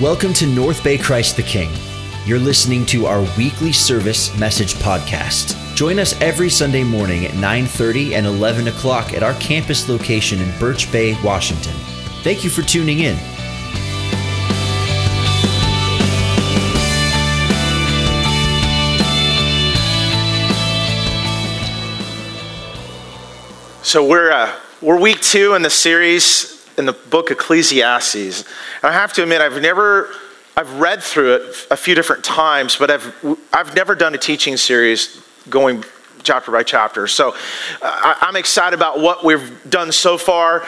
Welcome to North Bay Christ the King. You're listening to our weekly service message podcast. Join us every Sunday morning at 9:30 and 11 o'clock at our campus location in Birch Bay, Washington. Thank you for tuning in. So we're uh, we're week two in the series in the book Ecclesiastes. And I have to admit, I've never, I've read through it a few different times, but I've, I've never done a teaching series going chapter by chapter. So I'm excited about what we've done so far.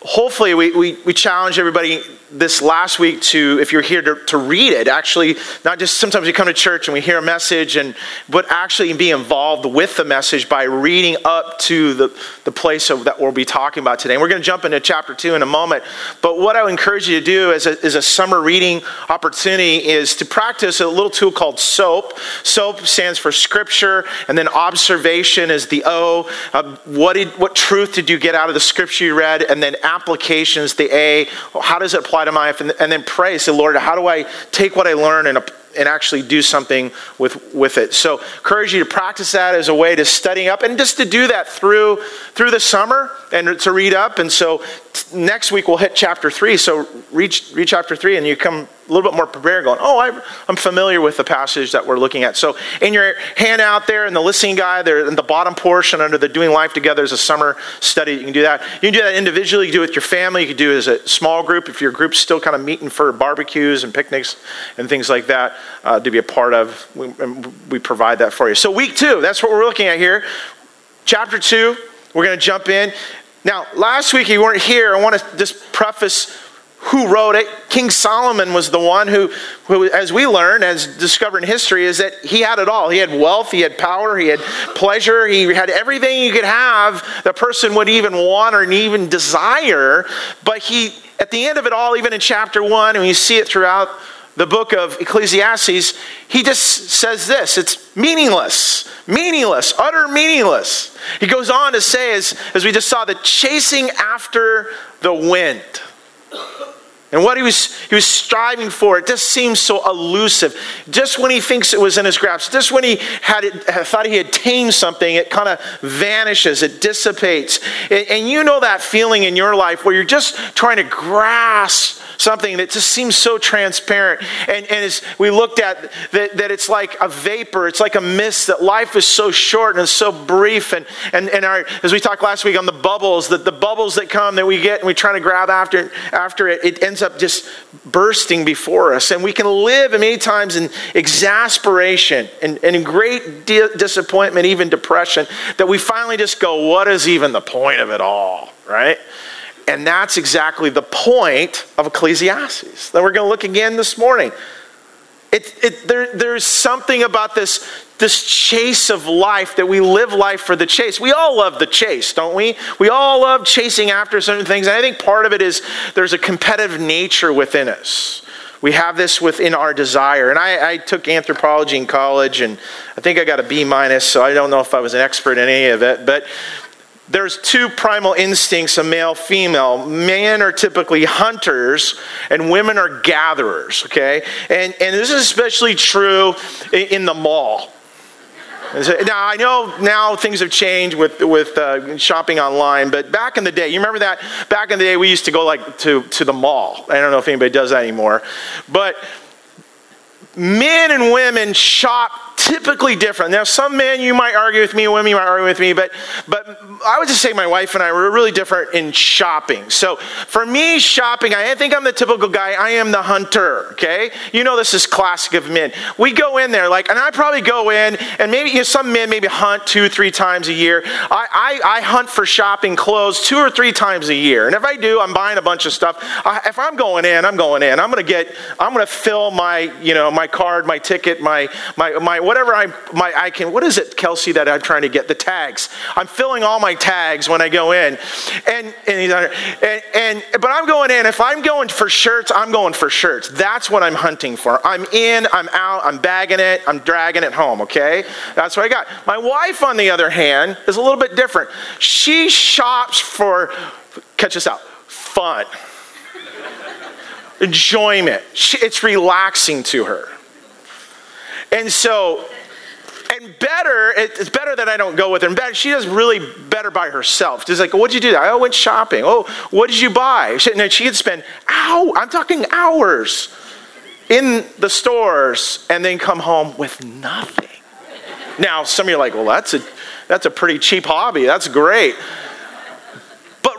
Hopefully, we, we, we challenge everybody this last week to, if you're here to, to read it, actually, not just sometimes we come to church and we hear a message, and but actually be involved with the message by reading up to the, the place of, that we'll be talking about today. And we're going to jump into chapter two in a moment. But what I would encourage you to do as a, as a summer reading opportunity is to practice a little tool called SOAP. SOAP stands for scripture, and then observation is the O. Uh, what, did, what truth did you get out of the scripture you read? And then applications, the A. How does it apply apply to my life, and, and then pray, say, Lord, how do I take what I learn and, and actually do something with, with it? So, encourage you to practice that as a way to studying up and just to do that through, through the summer and to read up. And so, next week we'll hit chapter three. So, read, read chapter three, and you come a little bit more prepared, going, oh, I'm familiar with the passage that we're looking at. So, in your handout there, in the listening guide, there in the bottom portion under the Doing Life Together is a summer study. You can do that. You can do that individually. You can do it with your family. You can do it as a small group if your group's still kind of meeting for barbecues and picnics and things like that uh, to be a part of. We, we provide that for you. So, week two, that's what we're looking at here. Chapter two, we're going to jump in. Now, last week you weren't here. I want to just preface who wrote it. King Solomon was the one who, who, as we learn, as discovered in history, is that he had it all. He had wealth, he had power, he had pleasure, he had everything you could have the person would even want or even desire. But he, at the end of it all, even in chapter one, and you see it throughout the book of Ecclesiastes, he just says this it's meaningless, meaningless, utter meaningless. He goes on to say, as, as we just saw, the chasing after the wind. And what he was, he was striving for, it just seems so elusive. Just when he thinks it was in his grasp, just when he had it, thought he had tamed something, it kind of vanishes, it dissipates. And, and you know that feeling in your life where you're just trying to grasp something that just seems so transparent. And, and as we looked at that, that it's like a vapor, it's like a mist, that life is so short and so brief. And, and, and our, as we talked last week on the bubbles, that the bubbles that come that we get and we try to grab after, after it, it ends up just bursting before us. And we can live many times in exasperation and, and in great di- disappointment, even depression, that we finally just go, what is even the point of it all, right? And that's exactly the point of Ecclesiastes that we're going to look again this morning. It, it, there, there's something about this, this chase of life that we live life for the chase. We all love the chase, don't we? We all love chasing after certain things. And I think part of it is there's a competitive nature within us. We have this within our desire. And I, I took anthropology in college, and I think I got a B minus, so I don't know if I was an expert in any of it. But there's two primal instincts a male female men are typically hunters and women are gatherers okay and, and this is especially true in the mall now I know now things have changed with with uh, shopping online, but back in the day, you remember that? Back in the day, we used to go like to to the mall. I don't know if anybody does that anymore, but men and women shop typically different. Now, some men you might argue with me, women you might argue with me, but but I would just say my wife and I were really different in shopping. So for me, shopping, I think I'm the typical guy. I am the hunter. Okay, you know this is classic of men. We go in there like, and I probably go in, and maybe you know, some men maybe hunt two, three times a year. I, I I hunt for shopping clothes two or three times a year, and if I do, I'm buying a bunch of stuff. I, if I'm going in, I'm going in. I'm gonna get, I'm gonna fill my you know my card, my ticket, my my my whatever I, my, I can, what is it, Kelsey, that I'm trying to get? The tags. I'm filling all my tags when I go in. And, and, he's on, and, and, but I'm going in, if I'm going for shirts, I'm going for shirts. That's what I'm hunting for. I'm in, I'm out, I'm bagging it, I'm dragging it home, okay? That's what I got. My wife, on the other hand, is a little bit different. She shops for, catch this out, fun. enjoyment. It's relaxing to her. And so, and better, it's better that I don't go with her. And better, she does really better by herself. She's like, what'd you do? I went shopping. Oh, what did you buy? She, and she could spend, ow, I'm talking hours in the stores and then come home with nothing. Now, some of you are like, well, that's a, that's a pretty cheap hobby. That's great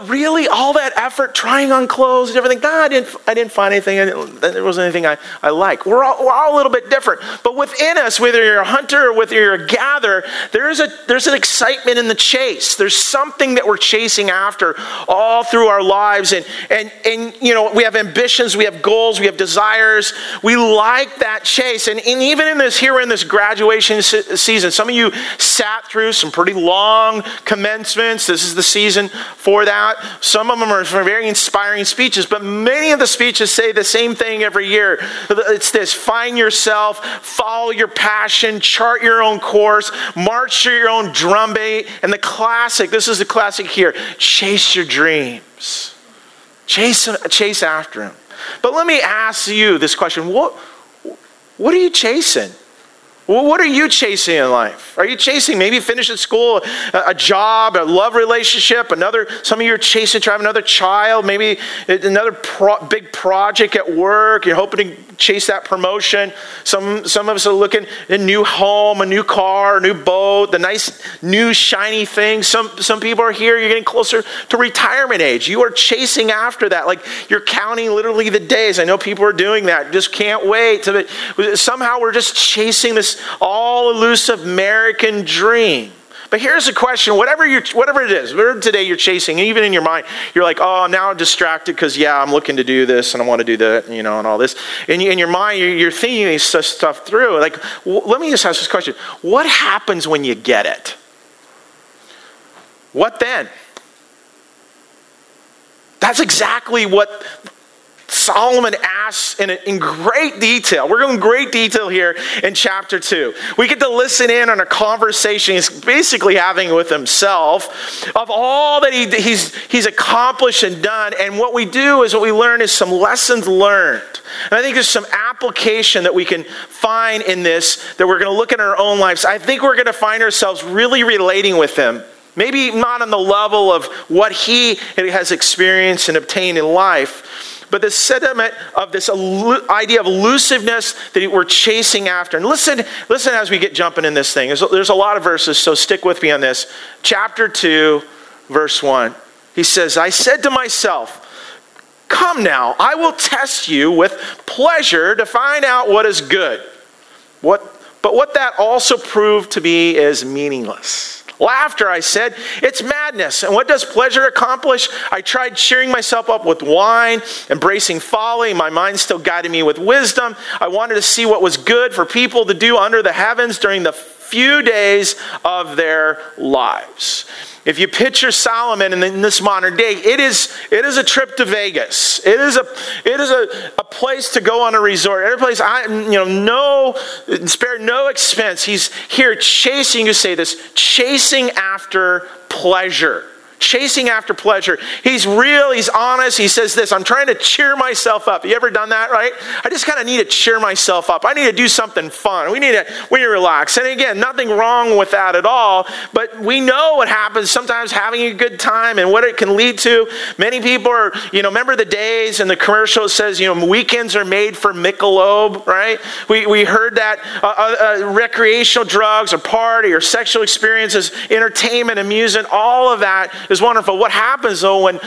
really all that effort trying on clothes and everything, God, I didn't, I didn't find anything. Didn't, there wasn't anything I, I like. We're all, we're all a little bit different. But within us, whether you're a hunter or whether you're a gatherer, there's, a, there's an excitement in the chase. There's something that we're chasing after all through our lives. And, and, and you know, we have ambitions, we have goals, we have desires. We like that chase. And, and even in this, here in this graduation season, some of you sat through some pretty long commencements. This is the season for that. Some of them are very inspiring speeches, but many of the speeches say the same thing every year. It's this find yourself, follow your passion, chart your own course, march to your own drumbeat. And the classic, this is the classic here chase your dreams, chase, chase after them. But let me ask you this question what, what are you chasing? Well, what are you chasing in life? Are you chasing maybe finishing school, a, job, a love relationship, another, some of you are chasing to have another child, maybe another pro, big project at work. You're hoping to chase that promotion. Some, some of us are looking a new home, a new car, a new boat, the nice new shiny things. Some, some people are here, you're getting closer to retirement age. You are chasing after that. Like you're counting literally the days. I know people are doing that. Just can't wait. To, somehow we're just chasing this all elusive American dream. But here's the question whatever, you whatever it is, whatever today you're chasing, even in your mind, you're like, oh, now I'm distracted because, yeah, I'm looking to do this and I want to do that, you know, and all this. And in your mind, you're thinking these stuff through. Like, let me just ask this question What happens when you get it? What then? That's exactly what Solomon asks in, in great detail. We're going great detail here in chapter 2. We get to listen in on a conversation he's basically having with himself of all that he, he's, he's accomplished and done. And what we do is what we learn is some lessons learned. And I think there's some application that we can find in this that we're going to look at in our own lives. I think we're going to find ourselves really relating with him. Maybe not on the level of what he has experienced and obtained in life, but the sentiment of this idea of elusiveness that we're chasing after. And listen, listen as we get jumping in this thing. There's, there's a lot of verses, so stick with me on this. Chapter 2, verse 1. He says, I said to myself, Come now, I will test you with pleasure to find out what is good. What, but what that also proved to be is meaningless. Laughter, I said, it's madness. And what does pleasure accomplish? I tried cheering myself up with wine, embracing folly. My mind still guided me with wisdom. I wanted to see what was good for people to do under the heavens during the few days of their lives. If you picture Solomon in this modern day, it is, it is a trip to Vegas. It is a, it is a, a place to go on a resort. Every place, I, you know, no, spare no expense. He's here chasing, you say this, chasing after pleasure chasing after pleasure. He's real, he's honest. He says this I'm trying to cheer myself up. You ever done that, right? I just kind of need to cheer myself up. I need to do something fun. We need to, we need to relax. And again, nothing wrong with that at all, but we know what happens sometimes having a good time and what it can lead to. Many people are, you know, remember the days and the commercial says, you know, weekends are made for Michelob, right? We, we heard that uh, uh, uh, recreational drugs or party or sexual experiences, entertainment, amusement, all of that is wonderful. What happens though when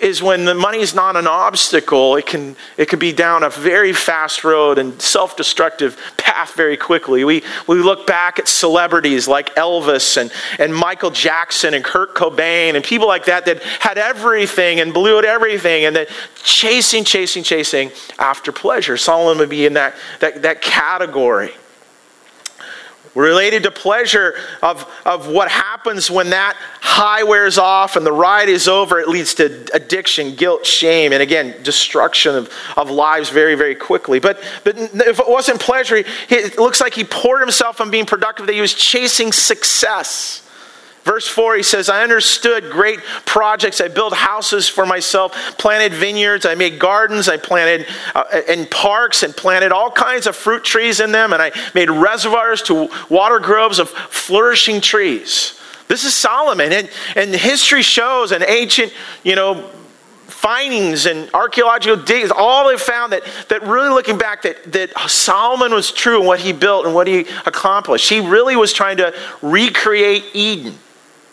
is when the money is not an obstacle, it can it can be down a very fast road and self-destructive path very quickly. We we look back at celebrities like Elvis and, and Michael Jackson and Kurt Cobain and people like that that had everything and blew at everything and then chasing, chasing, chasing after pleasure. Solomon would be in that, that, that category related to pleasure of, of what happens when that high wears off and the ride is over. It leads to addiction, guilt, shame, and again, destruction of, of lives very, very quickly. But, but if it wasn't pleasure, he, it looks like he poured himself on being productive, that he was chasing success. Verse 4, he says, I understood great projects. I built houses for myself, planted vineyards, I made gardens, I planted uh, in parks and planted all kinds of fruit trees in them, and I made reservoirs to water groves of flourishing trees. This is Solomon, and, and history shows an ancient, you know, findings and archaeological digs, all they found that, that really looking back, that, that Solomon was true in what he built and what he accomplished. He really was trying to recreate Eden.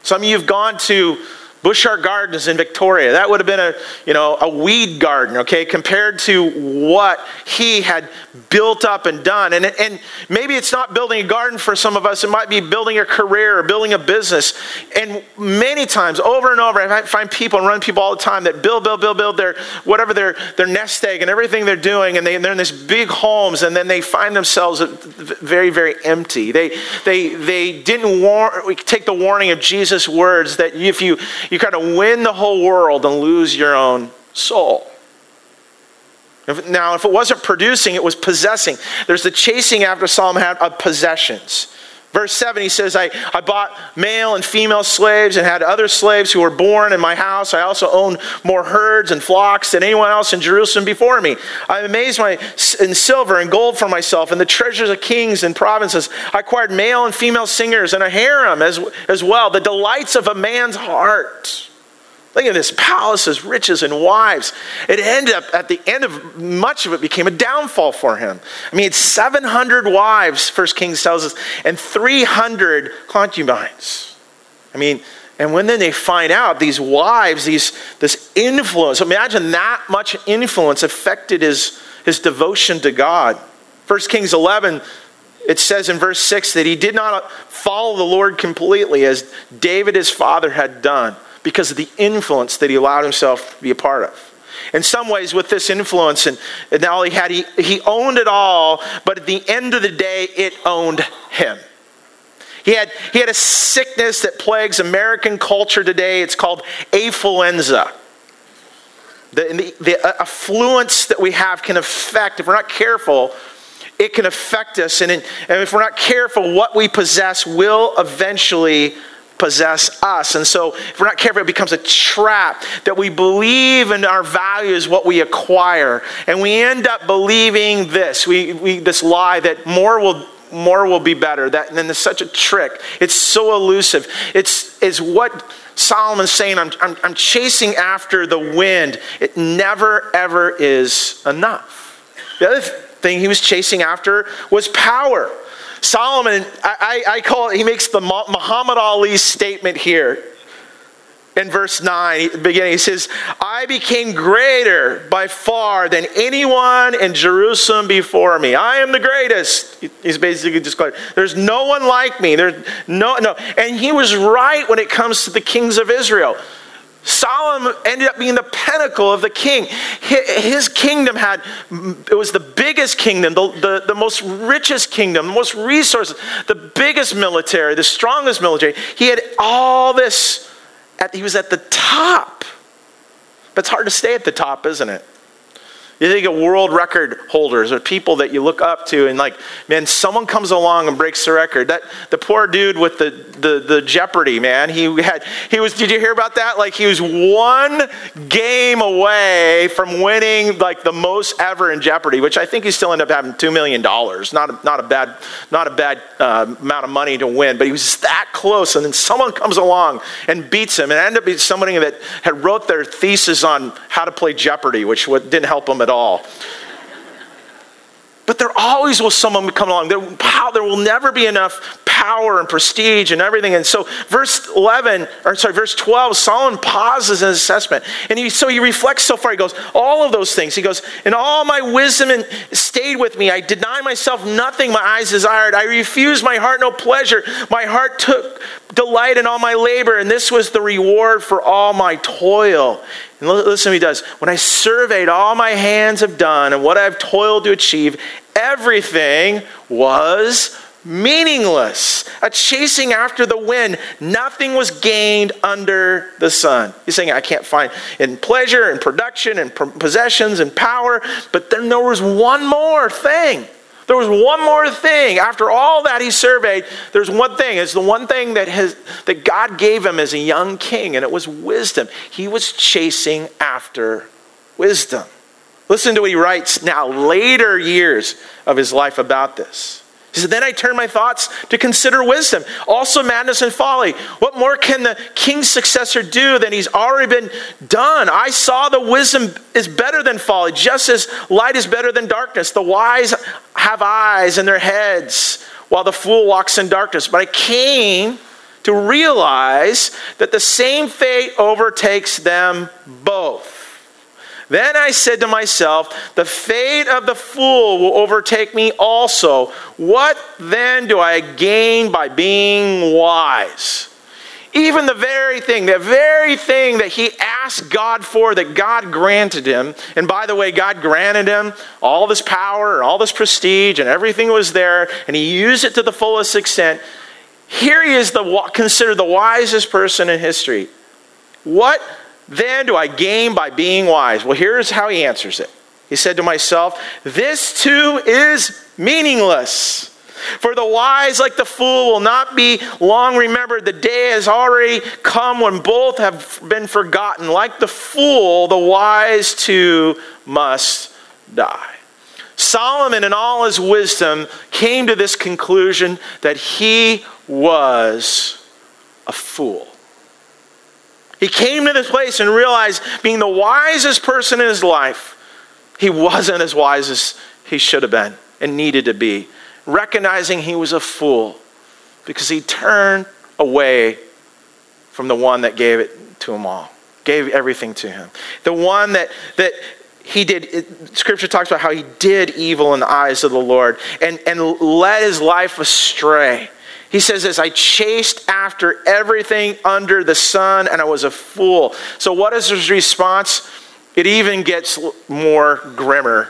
Some of you have gone to Butchart Gardens in Victoria. That would have been a, you know, a weed garden, okay, compared to what he had built up and done. And, and maybe it's not building a garden for some of us, it might be building a career or building a business. And many times, over and over, I find people and run people all the time that build, build, build, build their, whatever their, their nest egg and everything they're doing, and they, they're in these big homes, and then they find themselves very, very empty. They, they, they didn't war- take the warning of Jesus' words that if you, you kind of win the whole world and lose your own soul. Now, if it wasn't producing, it was possessing. There's the chasing after Solomon had of possessions. Verse 7, he says, I, I bought male and female slaves and had other slaves who were born in my house. I also owned more herds and flocks than anyone else in Jerusalem before me. I amazed my in silver and gold for myself and the treasures of kings and provinces. I acquired male and female singers and a harem as, as well, the delights of a man's heart. Think of this palaces, riches, and wives. It ended up, at the end of much of it, became a downfall for him. I mean, it's 700 wives, First Kings tells us, and 300 concubines. I mean, and when then they find out these wives, these, this influence, imagine that much influence affected his, his devotion to God. First Kings 11, it says in verse 6 that he did not follow the Lord completely as David, his father, had done because of the influence that he allowed himself to be a part of. In some ways, with this influence, and, and all he had, he, he owned it all, but at the end of the day, it owned him. He had, he had a sickness that plagues American culture today. It's called affluenza. The, the, the uh, affluence that we have can affect, if we're not careful, it can affect us. And, in, and if we're not careful, what we possess will eventually possess us. And so, if we're not careful, it becomes a trap that we believe in our values, what we acquire. And we end up believing this we, we, this lie that more will more will be better. That and then there's such a trick. It's so elusive. It's is what Solomon's saying. I'm, I'm, I'm chasing after the wind. It never ever is enough. The other thing he was chasing after was power. Solomon, I, I, call it, he makes the Muhammad Ali statement here in verse 9, beginning. He says, I became greater by far than anyone in Jerusalem before me. I am the greatest. He's basically just going, There's no one like me. There's no, no. And he was right when it comes to the kings of Israel. Solomon ended up being the pinnacle of the king. His kingdom had, it was the biggest kingdom, the, the, the, most richest kingdom, the most resources, the biggest military, the strongest military. He had all this, at, he was at the top. But it's hard to stay at the top, isn't it? You think of world record holders or people that you look up to, and like, man, someone comes along and breaks the record. That the poor dude with the the, the Jeopardy, man. He had he was. Did you hear about that? Like he was one game away from winning like the most ever in Jeopardy, which I think he still ended up having two million dollars. Not a, not a bad not a bad uh, amount of money to win, but he was that close. And then someone comes along and beats him, and ended up being somebody that had wrote their thesis on how to play Jeopardy, which didn't help him at at all. But there always will someone come along. There, there will never be enough power and prestige and everything. And so, verse 11, or sorry, verse 12, Solomon pauses in his assessment. And he, so he reflects so far. He goes, All of those things. He goes, And all my wisdom and stayed with me. I deny myself nothing my eyes desired. I refused my heart no pleasure. My heart took delight in all my labor. And this was the reward for all my toil. And listen he does. When I surveyed all my hands have done and what I've toiled to achieve, everything was meaningless. A chasing after the wind. Nothing was gained under the sun. He's saying, I can't find in pleasure and production and possessions and power, but then there was one more thing. There was one more thing. After all that he surveyed, there's one thing. It's the one thing that, has, that God gave him as a young king, and it was wisdom. He was chasing after wisdom. Listen to what he writes now, later years of his life about this. He said, Then I turned my thoughts to consider wisdom, also madness and folly. What more can the king's successor do than he's already been done? I saw the wisdom is better than folly, just as light is better than darkness. The wise have eyes in their heads, while the fool walks in darkness. But I came to realize that the same fate overtakes them both. Then I said to myself, The fate of the fool will overtake me also. What then do I gain by being wise? Even the very thing, the very thing that he asked God for, that God granted him. And by the way, God granted him all this power and all this prestige, and everything was there, and he used it to the fullest extent. Here he is the, considered the wisest person in history. What then do I gain by being wise? Well, here's how he answers it. He said to myself, This too is meaningless. For the wise, like the fool, will not be long remembered. The day has already come when both have been forgotten. Like the fool, the wise too must die. Solomon, in all his wisdom, came to this conclusion that he was a fool. He came to this place and realized, being the wisest person in his life, he wasn't as wise as he should have been and needed to be. Recognizing he was a fool because he turned away from the one that gave it to him all, gave everything to him. The one that, that he did, it, scripture talks about how he did evil in the eyes of the Lord and, and led his life astray. He says this I chased after everything under the sun and I was a fool. So, what is his response? It even gets more grimmer.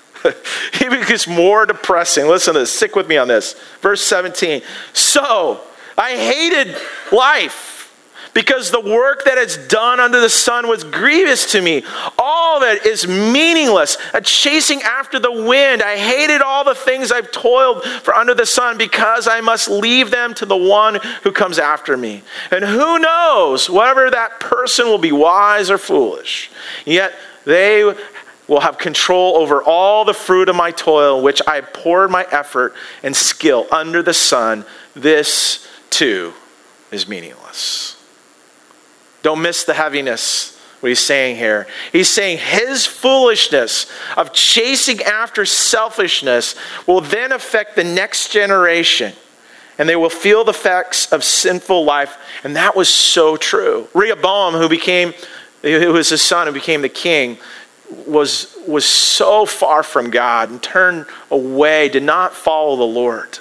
it even gets more depressing. Listen to this. Stick with me on this. Verse 17. So, I hated life because the work that is done under the sun was grievous to me. All of it is meaningless, a chasing after the wind. I hated all the things I've toiled for under the sun because I must leave them to the one who comes after me. And who knows whether that person will be wise or foolish. Yet they will have control over all the fruit of my toil, which I poured my effort and skill under the sun. This too is meaningless. Don't miss the heaviness what he's saying here. He's saying his foolishness of chasing after selfishness will then affect the next generation, and they will feel the effects of sinful life. And that was so true. Rehoboam, who became, who was his son, who became the king, was, was so far from God and turned away, did not follow the Lord.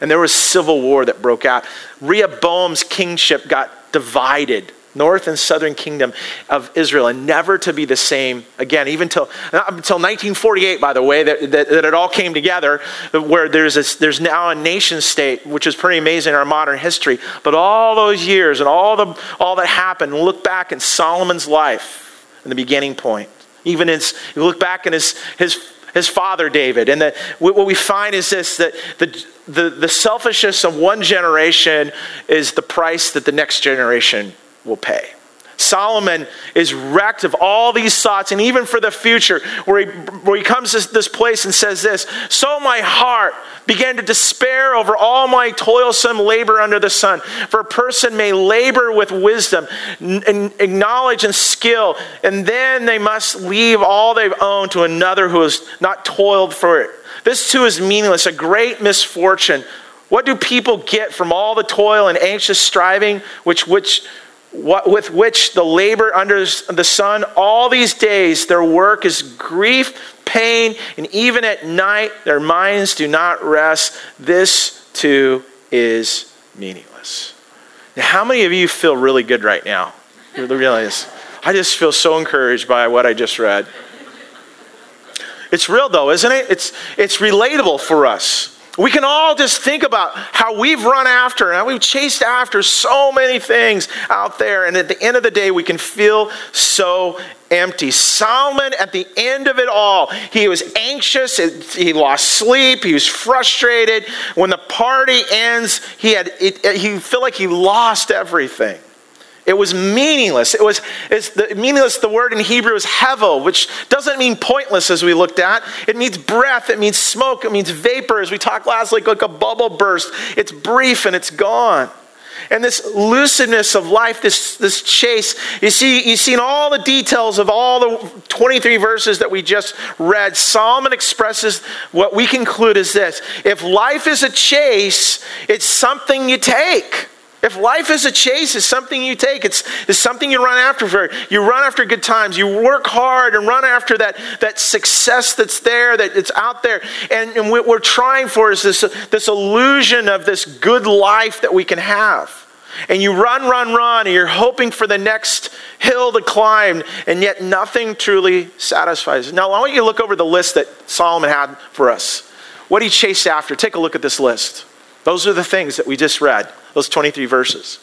And there was civil war that broke out. Rehoboam's kingship got divided north and southern kingdom of Israel, and never to be the same again, even until, until 1948, by the way, that, that, that it all came together, where there's, there's now a nation state, which is pretty amazing in our modern history. But all those years and all, the, all that happened, look back in Solomon's life in the beginning point. Even as you look back in his, his, his father David, and the, what we find is this that the, the, the selfishness of one generation is the price that the next generation will pay. Solomon is wrecked of all these thoughts, and even for the future, where he, where he comes to this place and says this So my heart began to despair over all my toilsome labor under the sun. For a person may labor with wisdom and acknowledge and skill, and then they must leave all they've owned to another who has not toiled for it. This too is meaningless, a great misfortune. What do people get from all the toil and anxious striving which, which what, with which the labor under the sun all these days their work is grief pain and even at night their minds do not rest. This too is meaningless. Now how many of you feel really good right now? You realize. I just feel so encouraged by what i just read. It's real though isn't it? It's, it's relatable for us We can all just think about how we've run after and we've chased after so many things out there. And at the end of the day, we can feel so empty. Solomon, at the end of it all, he was anxious. He lost sleep. He was frustrated. When the party ends, he had he felt like he lost everything. It was meaningless. It was it's the, meaningless. The word in Hebrew is hevel, which doesn't mean pointless as we looked at. It means breath. It means smoke. It means vapor. As we talked last, like like a bubble burst. It's brief and it's gone. And this lucidness of life, this, this chase, you see, you see in all the details of all the 23 verses that we just read, Solomon expresses what we conclude is this. If life is a chase, it's something you take. If life is a chase, it's something you take. It's, it's something you run after for. You run after good times. You work hard and run after that, that success that's there, that it's out there. And, and what we're trying for is this, this illusion of this good life that we can have. And you run, run, run, and you're hoping for the next hill to climb, and yet nothing truly satisfies. Now, I want you to look over the list that Solomon had for us. What he chased after. Take a look at this list. Those are the things that we just read those 23 verses.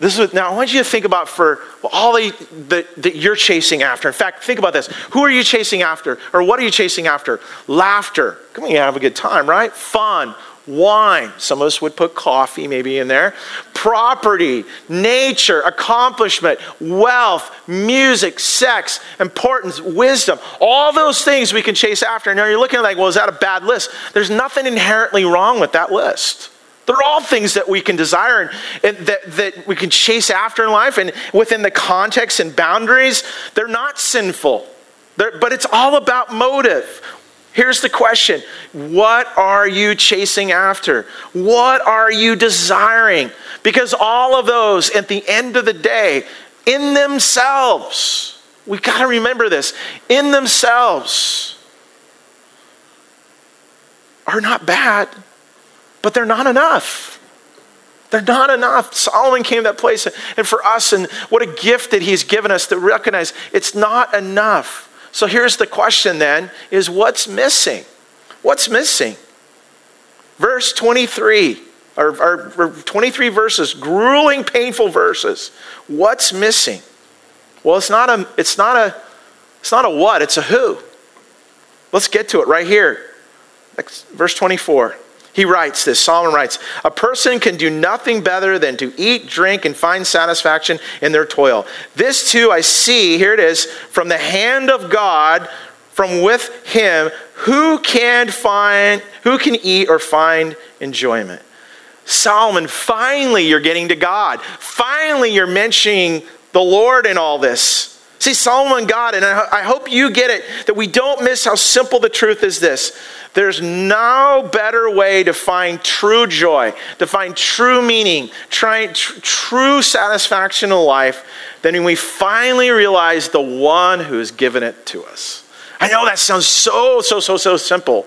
This is now I want you to think about for all the, the, that you're chasing after. In fact, think about this. Who are you chasing after? Or what are you chasing after? Laughter. Come on, you have a good time, right? Fun, wine. Some of us would put coffee maybe in there. Property, nature, accomplishment, wealth, music, sex, importance, wisdom. All those things we can chase after. And now you're looking like, well, is that a bad list? There's nothing inherently wrong with that list. They're all things that we can desire and, and that, that we can chase after in life. And within the context and boundaries, they're not sinful. They're, but it's all about motive. Here's the question What are you chasing after? What are you desiring? Because all of those, at the end of the day, in themselves, we got to remember this, in themselves, are not bad but they're not enough. They're not enough. Solomon came to that place, and for us, and what a gift that he's given us to recognize it's not enough. So here's the question then is what's missing? What's missing? Verse 23, or, or, or 23 verses, grueling, painful verses. What's missing? Well, it's not a, it's not a, it's not a what, it's a who. Let's get to it right here. Verse 24. He writes this Solomon writes, A person can do nothing better than to eat, drink, and find satisfaction in their toil. This too I see, here it is, from the hand of God, from with him, who can find, who can eat or find enjoyment? Solomon, finally you're getting to God. Finally you're mentioning the Lord in all this. See, Solomon God, and I hope you get it, that we don't miss how simple the truth is this there's no better way to find true joy, to find true meaning, try, tr- true satisfaction in life than when we finally realize the one who has given it to us. I know that sounds so, so, so, so simple.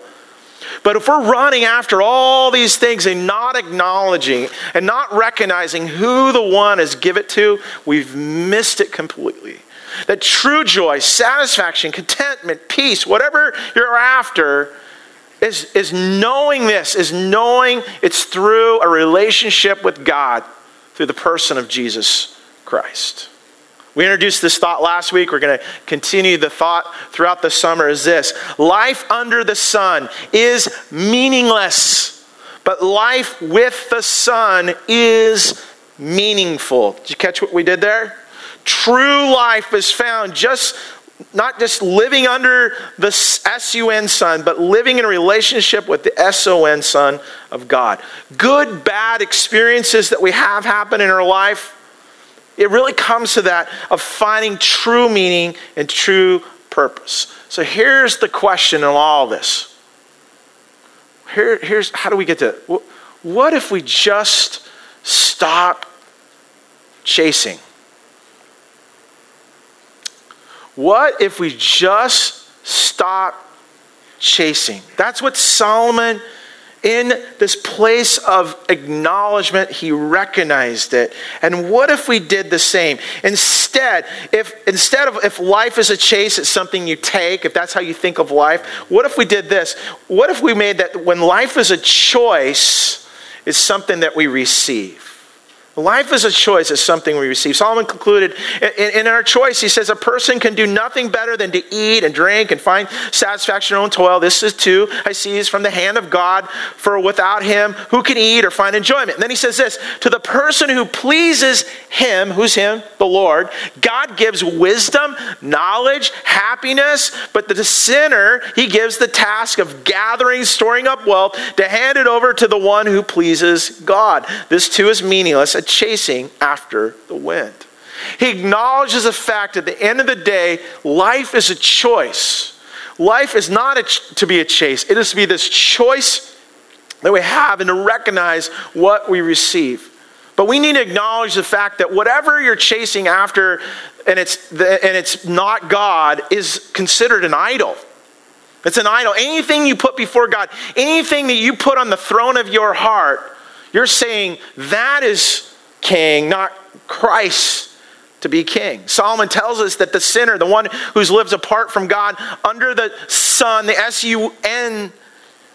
But if we're running after all these things and not acknowledging and not recognizing who the one has given it to, we've missed it completely. That true joy, satisfaction, contentment, peace, whatever you're after, is, is knowing this, is knowing it's through a relationship with God through the person of Jesus Christ. We introduced this thought last week. We're going to continue the thought throughout the summer is this life under the sun is meaningless, but life with the sun is meaningful. Did you catch what we did there? True life is found just not just living under the S-U-N Son, but living in a relationship with the S-O-N Son of God. Good, bad experiences that we have happen in our life, it really comes to that of finding true meaning and true purpose. So here's the question in all this. Here, here's how do we get to? What if we just stop chasing? What if we just stop chasing? That's what Solomon in this place of acknowledgement, he recognized it. And what if we did the same? Instead, if instead of if life is a chase, it's something you take, if that's how you think of life, what if we did this? What if we made that when life is a choice, it's something that we receive? Life is a choice, it's something we receive. Solomon concluded in, in, our choice, he says, a person can do nothing better than to eat and drink and find satisfaction in own toil. This is too, I see, is from the hand of God, for without him, who can eat or find enjoyment? And then he says this to the person who pleases him, who's him? The Lord, God gives wisdom, knowledge, happiness, but the sinner, he gives the task of gathering, storing up wealth to hand it over to the one who pleases God. This too is meaningless chasing after the wind. He acknowledges the fact at the end of the day, life is a choice. Life is not ch- to be a chase, it is to be this choice that we have and to recognize what we receive. But we need to acknowledge the fact that whatever you're chasing after and it's, the, and it's not God is considered an idol. It's an idol. Anything you put before God, anything that you put on the throne of your heart, you're saying that is king, not Christ to be king. Solomon tells us that the sinner, the one who's lives apart from God under the sun, the S U N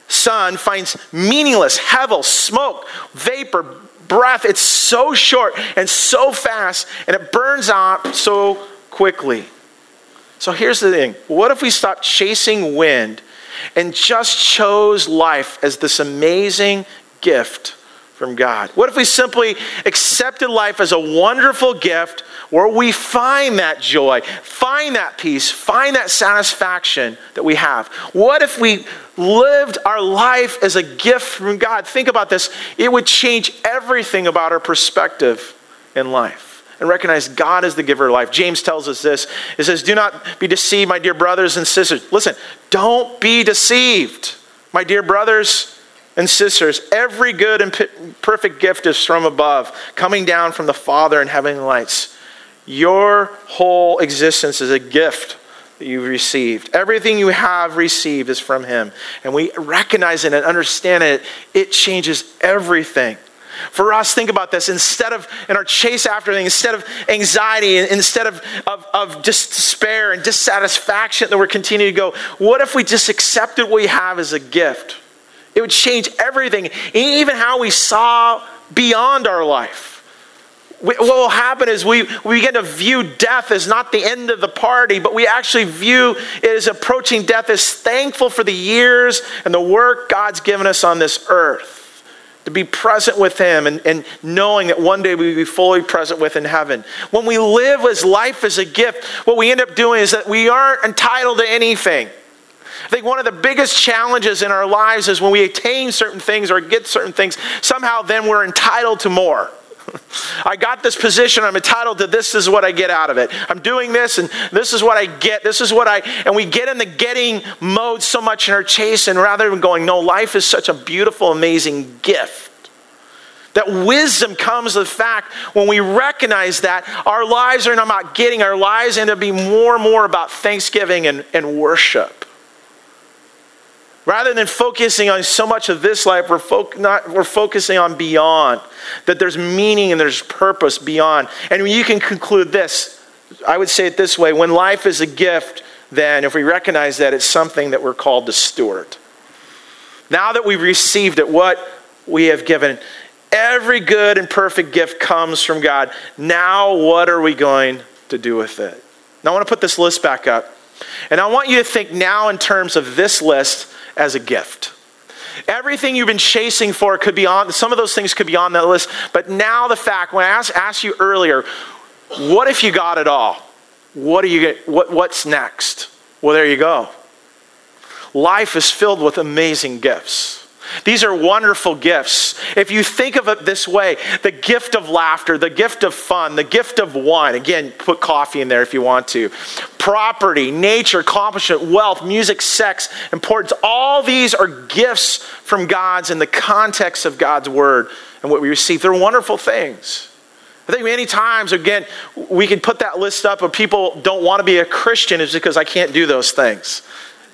sun, finds meaningless, hevel, smoke, vapor, breath. It's so short and so fast, and it burns out so quickly. So here's the thing what if we stopped chasing wind and just chose life as this amazing gift from God? What if we simply accepted life as a wonderful gift where we find that joy, find that peace, find that satisfaction that we have? What if we lived our life as a gift from God? Think about this. It would change everything about our perspective in life and recognize God is the giver of life. James tells us this. It says, Do not be deceived, my dear brothers and sisters. Listen, don't be deceived, my dear brothers and sisters, every good and perfect gift is from above, coming down from the Father in heavenly lights. Your whole existence is a gift that you've received. Everything you have received is from Him. And we recognize it and understand it. It changes everything. For us, think about this. Instead of, in our chase after things, instead of anxiety, instead of, of, of just despair and dissatisfaction that we're continuing to go, what if we just accepted what we have as a gift? It would change everything, even how we saw beyond our life. What will happen is we, we begin to view death as not the end of the party, but we actually view it as approaching death as thankful for the years and the work God's given us on this earth. To be present with Him and, and knowing that one day we will be fully present with in heaven. When we live as life as a gift, what we end up doing is that we aren't entitled to anything. I think one of the biggest challenges in our lives is when we attain certain things or get certain things, somehow then we're entitled to more. I got this position, I'm entitled to this, is what I get out of it. I'm doing this and this is what I get, this is what I, and we get in the getting mode so much in our chase, and rather than going, no, life is such a beautiful, amazing gift. That wisdom comes the fact when we recognize that our lives are not about getting, our lives end up being more and more about thanksgiving and, and worship. Rather than focusing on so much of this life, we're, fo- not, we're focusing on beyond. That there's meaning and there's purpose beyond. And you can conclude this. I would say it this way when life is a gift, then if we recognize that it's something that we're called to steward. Now that we've received it, what we have given, every good and perfect gift comes from God. Now, what are we going to do with it? Now, I want to put this list back up. And I want you to think now in terms of this list as a gift. Everything you've been chasing for could be on, some of those things could be on that list. But now the fact, when I asked, asked you earlier, what if you got it all? What do you what, what's next? Well, there you go. Life is filled with amazing gifts. These are wonderful gifts. If you think of it this way the gift of laughter, the gift of fun, the gift of wine, again, put coffee in there if you want to, property, nature, accomplishment, wealth, music, sex, importance, all these are gifts from God's in the context of God's word and what we receive. They're wonderful things. I think many times, again, we can put that list up of people don't want to be a Christian is because I can't do those things.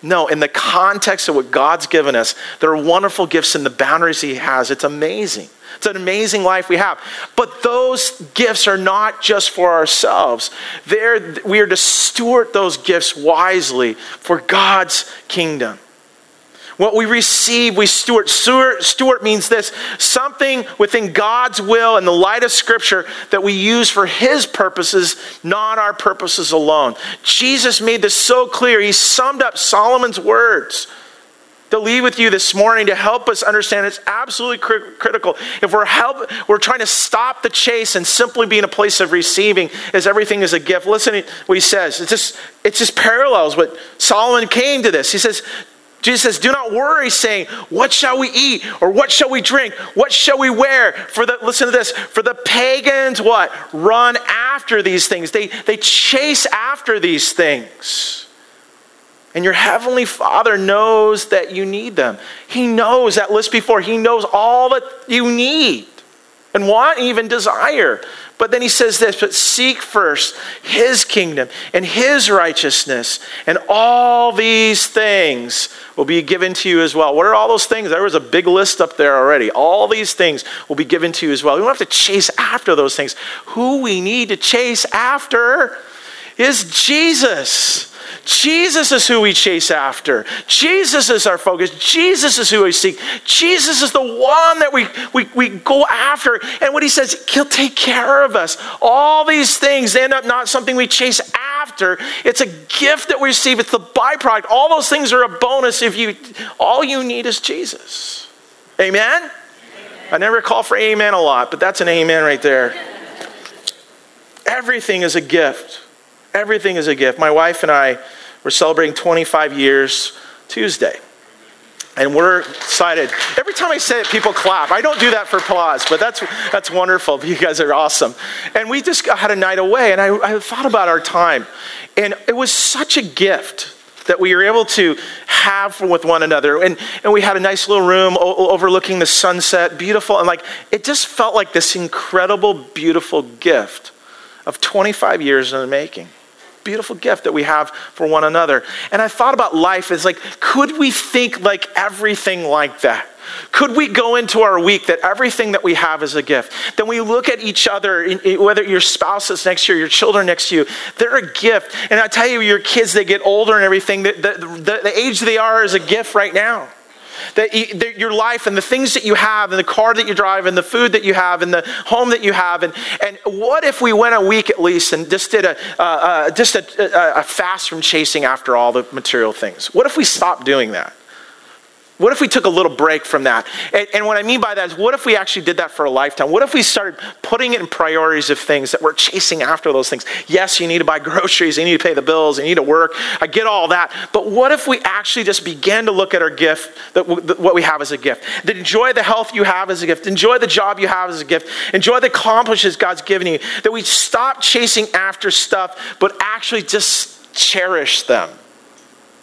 No, in the context of what God's given us, there are wonderful gifts in the boundaries He has. It's amazing. It's an amazing life we have. But those gifts are not just for ourselves. They're, we are to steward those gifts wisely for God's kingdom. What we receive, we steward. Steward, steward means this something within God's will and the light of Scripture that we use for His purposes, not our purposes alone. Jesus made this so clear. He summed up Solomon's words to leave with you this morning to help us understand it's absolutely cr- critical. If we're help, we're trying to stop the chase and simply be in a place of receiving as everything is a gift. Listen to what he says. It just, it just parallels what Solomon came to this. He says, Jesus says, Do not worry, saying, What shall we eat? Or what shall we drink? What shall we wear? For the listen to this, for the pagans, what? Run after these things. They they chase after these things. And your heavenly Father knows that you need them. He knows that list before. He knows all that you need and want, even desire. But then he says this, but seek first his kingdom and his righteousness, and all these things will be given to you as well. What are all those things? There was a big list up there already. All these things will be given to you as well. We don't have to chase after those things. Who we need to chase after is Jesus. Jesus is who we chase after. Jesus is our focus. Jesus is who we seek. Jesus is the one that we, we, we go after. And what he says, he'll take care of us. All these things end up not something we chase after. It's a gift that we receive. It's the byproduct. All those things are a bonus if you all you need is Jesus. Amen? amen. I never call for amen a lot, but that's an amen right there. Everything is a gift. Everything is a gift. My wife and I were celebrating 25 years Tuesday. And we're excited. Every time I say it, people clap. I don't do that for applause, but that's, that's wonderful. You guys are awesome. And we just had a night away, and I, I thought about our time. And it was such a gift that we were able to have with one another. And, and we had a nice little room o- overlooking the sunset, beautiful. And like, it just felt like this incredible, beautiful gift of 25 years in the making beautiful gift that we have for one another. And I thought about life as like, could we think like everything like that? Could we go into our week that everything that we have is a gift? Then we look at each other, whether your spouse is next to you, your children next to you, they're a gift. And I tell you, your kids, they get older and everything, the, the, the, the age they are is a gift right now that, you, that, your life and the things that you have and the car that you drive and the food that you have and the home that you have and, and what if we went a week at least and just did a, uh, uh, just a, a, a fast from chasing after all the material things? What if we stopped doing that what if we took a little break from that? And, and, what I mean by that is, what if we actually did that for a lifetime? What if we started putting it in priorities of things that we're chasing after those things? Yes, you need to buy groceries, you need to pay the bills, you need to work. I get all that. But what if we actually just began to look at our gift, that, that what we have as a gift? That enjoy the health you have as a gift, enjoy the job you have as a gift, enjoy the accomplishments God's given you. That we stop chasing after stuff, but actually just cherish them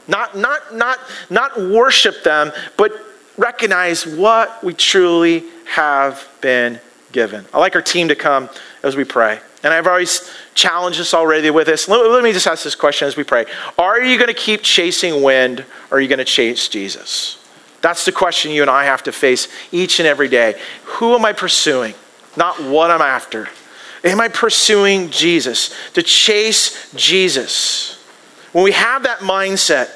not, not, not, not worship them, but recognize what we truly have been given. I like our team to come as we pray. And I've always challenged us already with this. Let, let me just ask this question as we pray. Are you going to keep chasing wind or are you going to chase Jesus? That's the question you and I have to face each and every day. Who am I pursuing? Not what I'm after. Am I pursuing Jesus? To chase Jesus. When we have that mindset,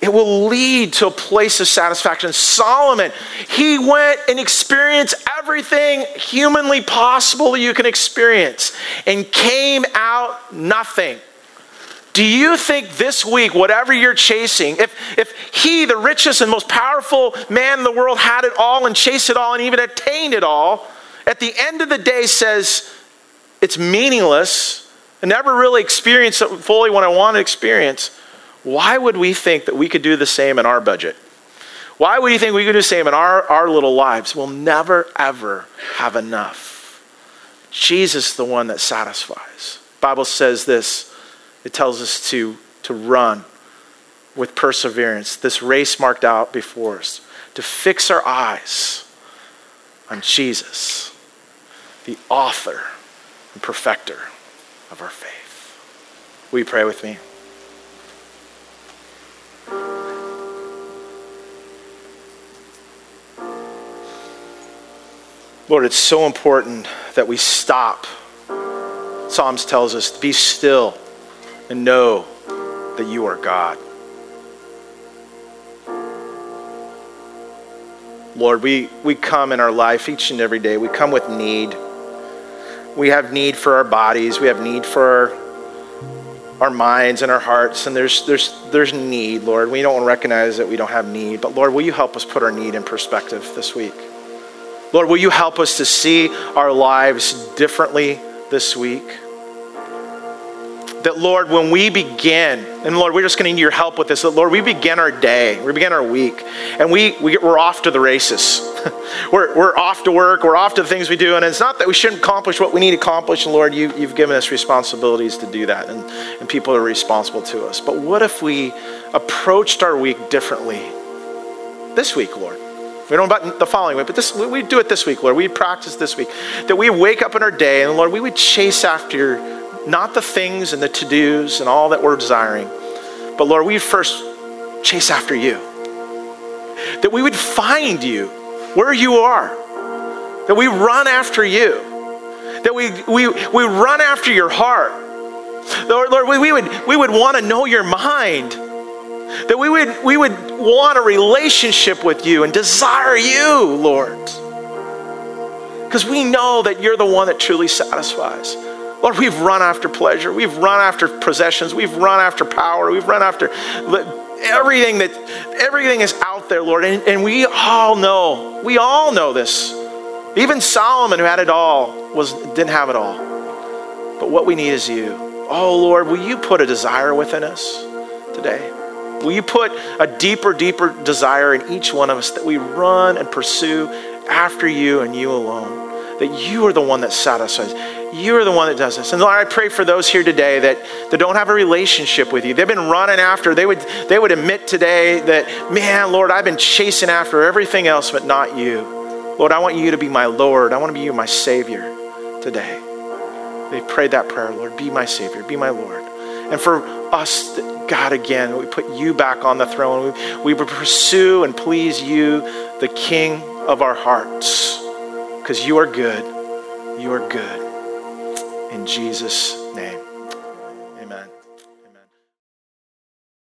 it will lead to a place of satisfaction. Solomon, he went and experienced everything humanly possible you can experience and came out nothing. Do you think this week, whatever you're chasing, if, if he, the richest and most powerful man in the world, had it all and chased it all and even attained it all, at the end of the day says it's meaningless and never really experienced it fully what I want to experience, why would we think that we could do the same in our budget? Why would you think we could do the same in our, our little lives? We'll never, ever have enough. Jesus is the one that satisfies. Bible says this. It tells us to, to run with perseverance, this race marked out before us, to fix our eyes on Jesus, the author and perfecter of our faith. Will you pray with me? Lord, it's so important that we stop. Psalms tells us, be still and know that you are God. Lord, we, we come in our life each and every day, we come with need. We have need for our bodies. We have need for our, our minds and our hearts. And there's, there's, there's need, Lord. We don't recognize that we don't have need. But Lord, will you help us put our need in perspective this week? Lord, will you help us to see our lives differently this week? That, Lord, when we begin, and Lord, we're just going to need your help with this, that, Lord, we begin our day, we begin our week, and we, we, we're off to the races. we're, we're off to work, we're off to the things we do, and it's not that we shouldn't accomplish what we need to accomplish, and Lord, you, you've given us responsibilities to do that, and, and people are responsible to us. But what if we approached our week differently this week, Lord? We don't about the following week, but this we do it this week, Lord. We practice this week. That we wake up in our day, and Lord, we would chase after not the things and the to dos and all that we're desiring, but Lord, we first chase after you. That we would find you where you are. That we run after you. That we, we, we run after your heart. Lord, Lord we, we would, we would want to know your mind. That we would, we would want a relationship with you and desire you, Lord. Because we know that you're the one that truly satisfies. Lord, we've run after pleasure. We've run after possessions. We've run after power. We've run after everything that everything is out there, Lord. And, and we all know, we all know this. Even Solomon, who had it all, was didn't have it all. But what we need is you. Oh Lord, will you put a desire within us today? Will you put a deeper, deeper desire in each one of us that we run and pursue after you and you alone? That you are the one that satisfies. You're the one that does this. And Lord, I pray for those here today that, that don't have a relationship with you. They've been running after, they would, they would admit today that, man, Lord, I've been chasing after everything else, but not you. Lord, I want you to be my Lord. I want to be you, my Savior today. They prayed that prayer, Lord, be my Savior, be my Lord. And for us, God, again, we put you back on the throne. We, we pursue and please you, the King of our hearts, because you are good. You are good. In Jesus'.